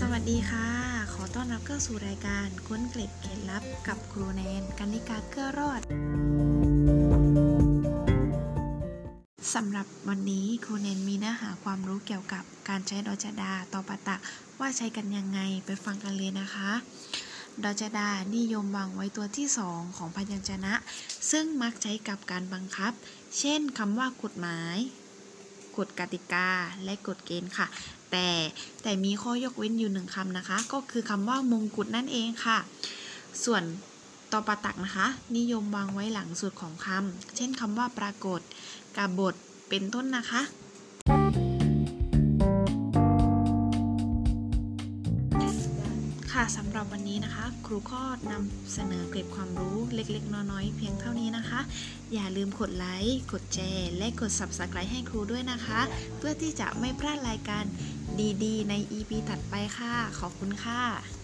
สวัสดีค่ะ ขอต้อนรับเข้าสู่รายการค้นเกล็ดเคล็ดลับกับครูแนนกันนิกาเกื้อรอดสำหรับวันนี้ครูแนนมีเนื้อหาความรู้เกี่ยวกับการใช้ดอจดาตอปะตะ ว่าใช้กันยังไงไปฟังกันเลยนะคะ ดอจดานิยมวางไว้ตัวที่สองของพยัญชนะ ซึ่งมักใช้กับการบังคับ เช่นคำว่ากฎหมาย กฎกติกาและกฎเกณฑ์ค่ะ แต่แต่มีข้อยกเว้นอยู่หนึ่งคำนะคะ ก็คือคำว่ามงกุฎนั่นเองค่ะ ส่วนตอปตักนะคะ นิยมวางไว้หลังสุดของคำเช่นคำว่าปรากฏกาบทเป็นต้นนะคะ ค่ะสำหรับวันนี้นะคะ ครูก็นำเสนอเกร็ดความรู้เล็กๆ น้อยๆ เพียงเท่านี้นะคะ อย่าลืมกดไลค์กดแชร์และกด Subscribe ให้ครูด้วยนะคะ เพื่อที่จะไม่พลาดรายการดีๆ ใน EP ถัดไปค่ะ ขอบคุณค่ะ